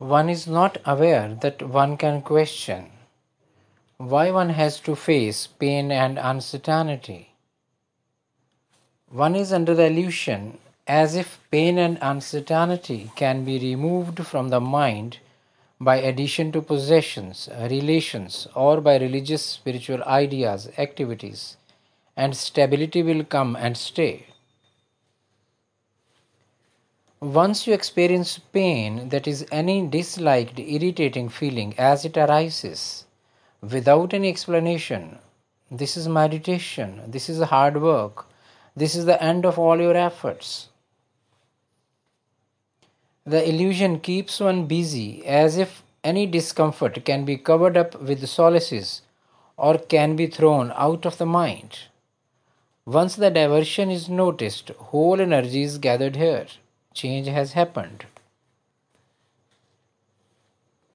one is not aware that one can question why one has to face pain and uncertainty. One is under the illusion as if pain and uncertainty can be removed from the mind by addition to possessions, relations, or by religious spiritual ideas, activities, and stability will come and stay. Once you experience pain, that is any disliked, irritating feeling as it arises, without any explanation, this is meditation, this is hard work, this is the end of all your efforts. The illusion keeps one busy as if any discomfort can be covered up with solaces or can be thrown out of the mind. Once the diversion is noticed, whole energy is gathered here. Change has happened.